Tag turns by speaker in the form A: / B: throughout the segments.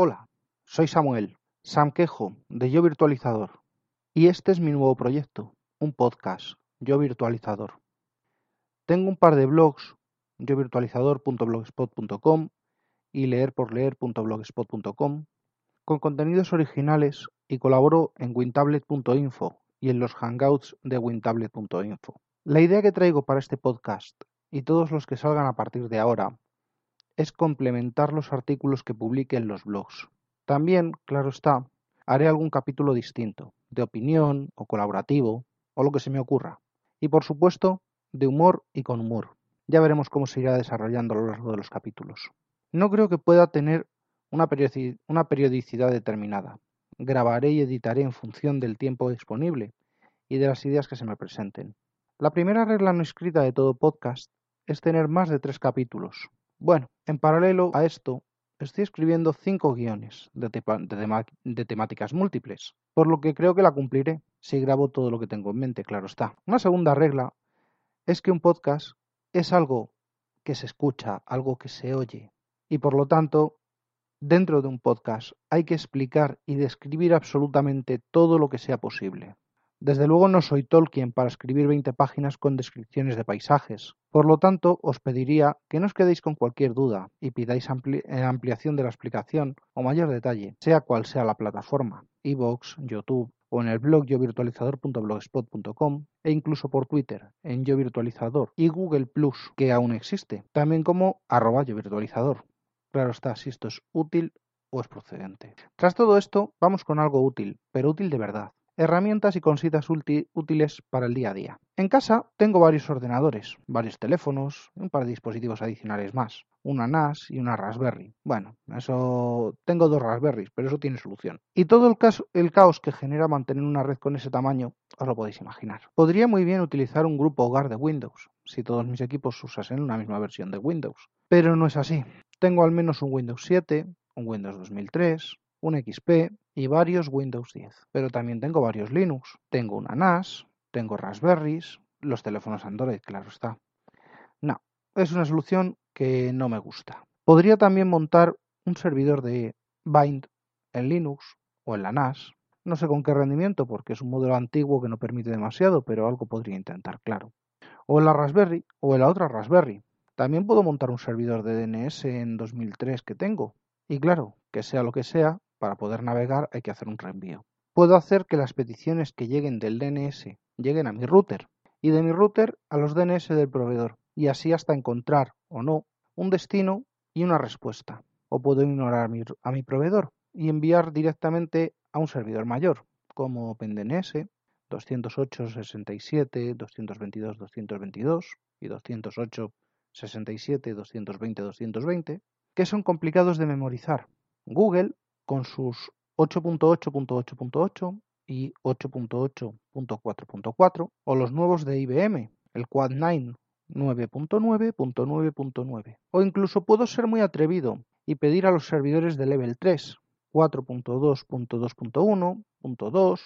A: Hola, soy Samuel, Sam Quejo, de Yo Virtualizador, y este es mi nuevo proyecto, un podcast, Yo Virtualizador. Tengo un par de blogs, yovirtualizador.blogspot.com y leerporleer.blogspot.com, con contenidos originales y colaboro en wintablet.info y en los hangouts de wintablet.info. La idea que traigo para este podcast y todos los que salgan a partir de ahora es complementar los artículos que publique en los blogs. También, claro está, haré algún capítulo distinto, de opinión o colaborativo, o lo que se me ocurra. Y por supuesto, de humor y con humor. Ya veremos cómo se irá desarrollando a lo largo de los capítulos. No creo que pueda tener una, periodicidad determinada. Grabaré y editaré en función del tiempo disponible y de las ideas que se me presenten. La primera regla no escrita de todo podcast es tener más de tres capítulos, bueno, en paralelo a esto, estoy escribiendo cinco guiones de, temáticas múltiples, por lo que creo que la cumpliré si grabo todo lo que tengo en mente, claro está. Una segunda regla es que un podcast es algo que se escucha, algo que se oye, y por lo tanto, dentro de un podcast hay que explicar y describir absolutamente todo lo que sea posible. Desde luego no soy Tolkien para escribir 20 páginas con descripciones de paisajes. Por lo tanto, os pediría que no os quedéis con cualquier duda y pidáis eh, ampliación de la explicación o mayor detalle, sea cual sea la plataforma, iVoox, YouTube o en el blog yovirtualizador.blogspot.com e incluso por Twitter en yovirtualizador y Google Plus, que aún existe, también como arroba yovirtualizador. Claro está, si esto es útil o es procedente. Tras todo esto, vamos con algo útil, pero útil de verdad herramientas y cositas útiles para el día a día. En casa tengo varios ordenadores, varios teléfonos, un par de dispositivos adicionales más, una NAS y una Raspberry. Bueno, eso tengo dos Raspberries, pero eso tiene solución. Y todo el, el caos que genera mantener una red con ese tamaño, os lo podéis imaginar. Podría muy bien utilizar un grupo hogar de Windows, si todos mis equipos usasen una misma versión de Windows. Pero no es así. Tengo al menos un Windows 7, un Windows 2003, un XP y varios Windows 10. Pero también tengo varios Linux. Tengo una NAS, tengo Raspberries, los teléfonos Android, claro está. No, es una solución que no me gusta. Podría también montar un servidor de Bind en Linux o en la NAS. No sé con qué rendimiento porque es un modelo antiguo que no permite demasiado, pero algo podría intentar, claro. O en la Raspberry o en la otra Raspberry. También puedo montar un servidor de DNS en 2003 que tengo. Y claro, que sea lo que sea, para poder navegar hay que hacer un reenvío. Puedo hacer que las peticiones que lleguen del DNS lleguen a mi router y de mi router a los DNS del proveedor y así hasta encontrar o no un destino y una respuesta. O puedo ignorar a mi, proveedor y enviar directamente a un servidor mayor como OpenDNS 208 67 222 222 y 208 67 220 220 que son complicados de memorizar. Google con sus 8.8.8.8 y 8.8.4.4 o los nuevos de IBM, el Quad 9 9.9.9.9 o incluso puedo ser muy atrevido y pedir a los servidores de level 3 4.2.2.1, .2,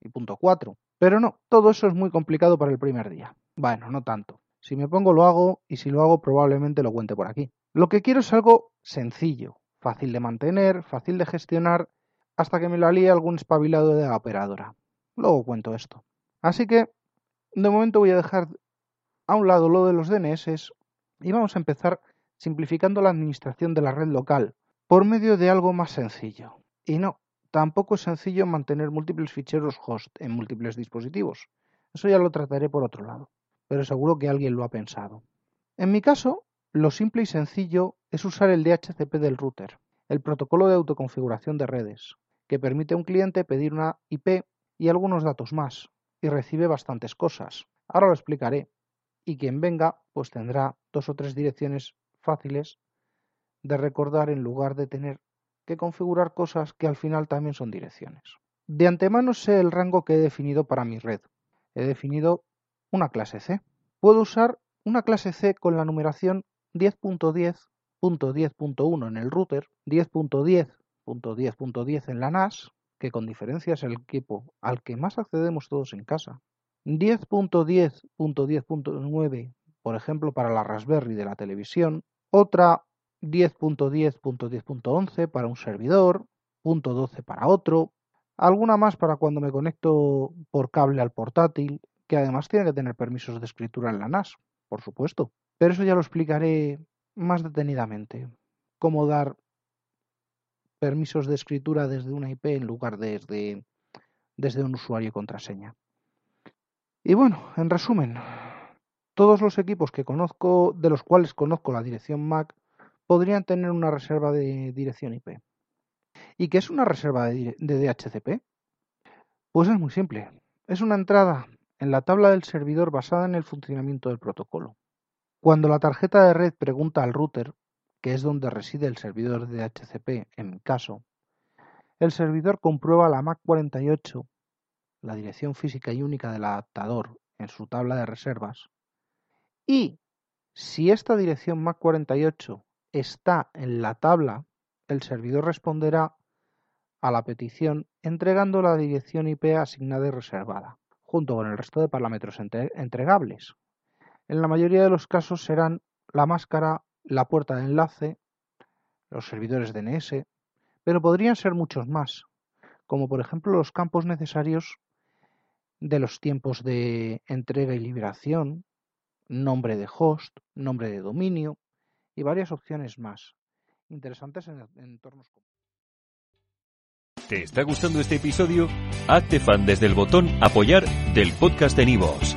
A: y .4. Pero no, todo eso es muy complicado para el primer día. Bueno, no tanto. Si me pongo lo hago y si lo hago probablemente lo cuente por aquí. Lo que quiero es algo sencillo, fácil de mantener, fácil de gestionar, hasta que me lo alíe algún espabilado de la operadora. Luego cuento esto. Así que, de momento voy a dejar a un lado lo de los DNS y vamos a empezar simplificando la administración de la red local por medio de algo más sencillo. Y no, tampoco es sencillo mantener múltiples ficheros host en múltiples dispositivos. Eso ya lo trataré por otro lado, pero seguro que alguien lo ha pensado. En mi caso, lo simple y sencillo es usar el DHCP del router, el protocolo de autoconfiguración de redes, que permite a un cliente pedir una IP y algunos datos más, y recibe bastantes cosas. Ahora lo explicaré, y quien venga pues tendrá dos o tres direcciones fáciles de recordar en lugar de tener que configurar cosas que al final también son direcciones. De antemano sé el rango que he definido para mi red. He definido una clase C. Puedo usar una clase C con la numeración 10.10.10.1 en el router, 10.10.10.10 en la NAS, que con diferencia es el equipo al que más accedemos todos en casa, 10.10.10.9, por ejemplo, para la Raspberry de la televisión, otra 10.10.10.11 para un servidor, .12 para otro, alguna más para cuando me conecto por cable al portátil, que además tiene que tener permisos de escritura en la NAS, por supuesto. Pero eso ya lo explicaré más detenidamente. Cómo dar permisos de escritura desde una IP en lugar de desde, desde un usuario contraseña. Y bueno, en resumen, todos los equipos que conozco, de los cuales conozco la dirección MAC, podrían tener una reserva de dirección IP. ¿Y qué es una reserva de, DHCP? Pues es muy simple. Es una entrada en la tabla del servidor basada en el funcionamiento del protocolo. Cuando la tarjeta de red pregunta al router, que es donde reside el servidor de DHCP en mi caso, el servidor comprueba la MAC48, la dirección física y única del adaptador, en su tabla de reservas, y si esta dirección MAC48 está en la tabla, el servidor responderá a la petición entregando la dirección IP asignada y reservada, junto con el resto de parámetros entregables. En la mayoría de los casos serán la máscara, la puerta de enlace, los servidores DNS, pero podrían ser muchos más, como por ejemplo los campos necesarios de los tiempos de entrega y liberación, nombre de host, nombre de dominio y varias opciones más interesantes en entornos
B: ¿Te está gustando este episodio? Hazte fan desde el botón Apoyar del podcast de Nivos.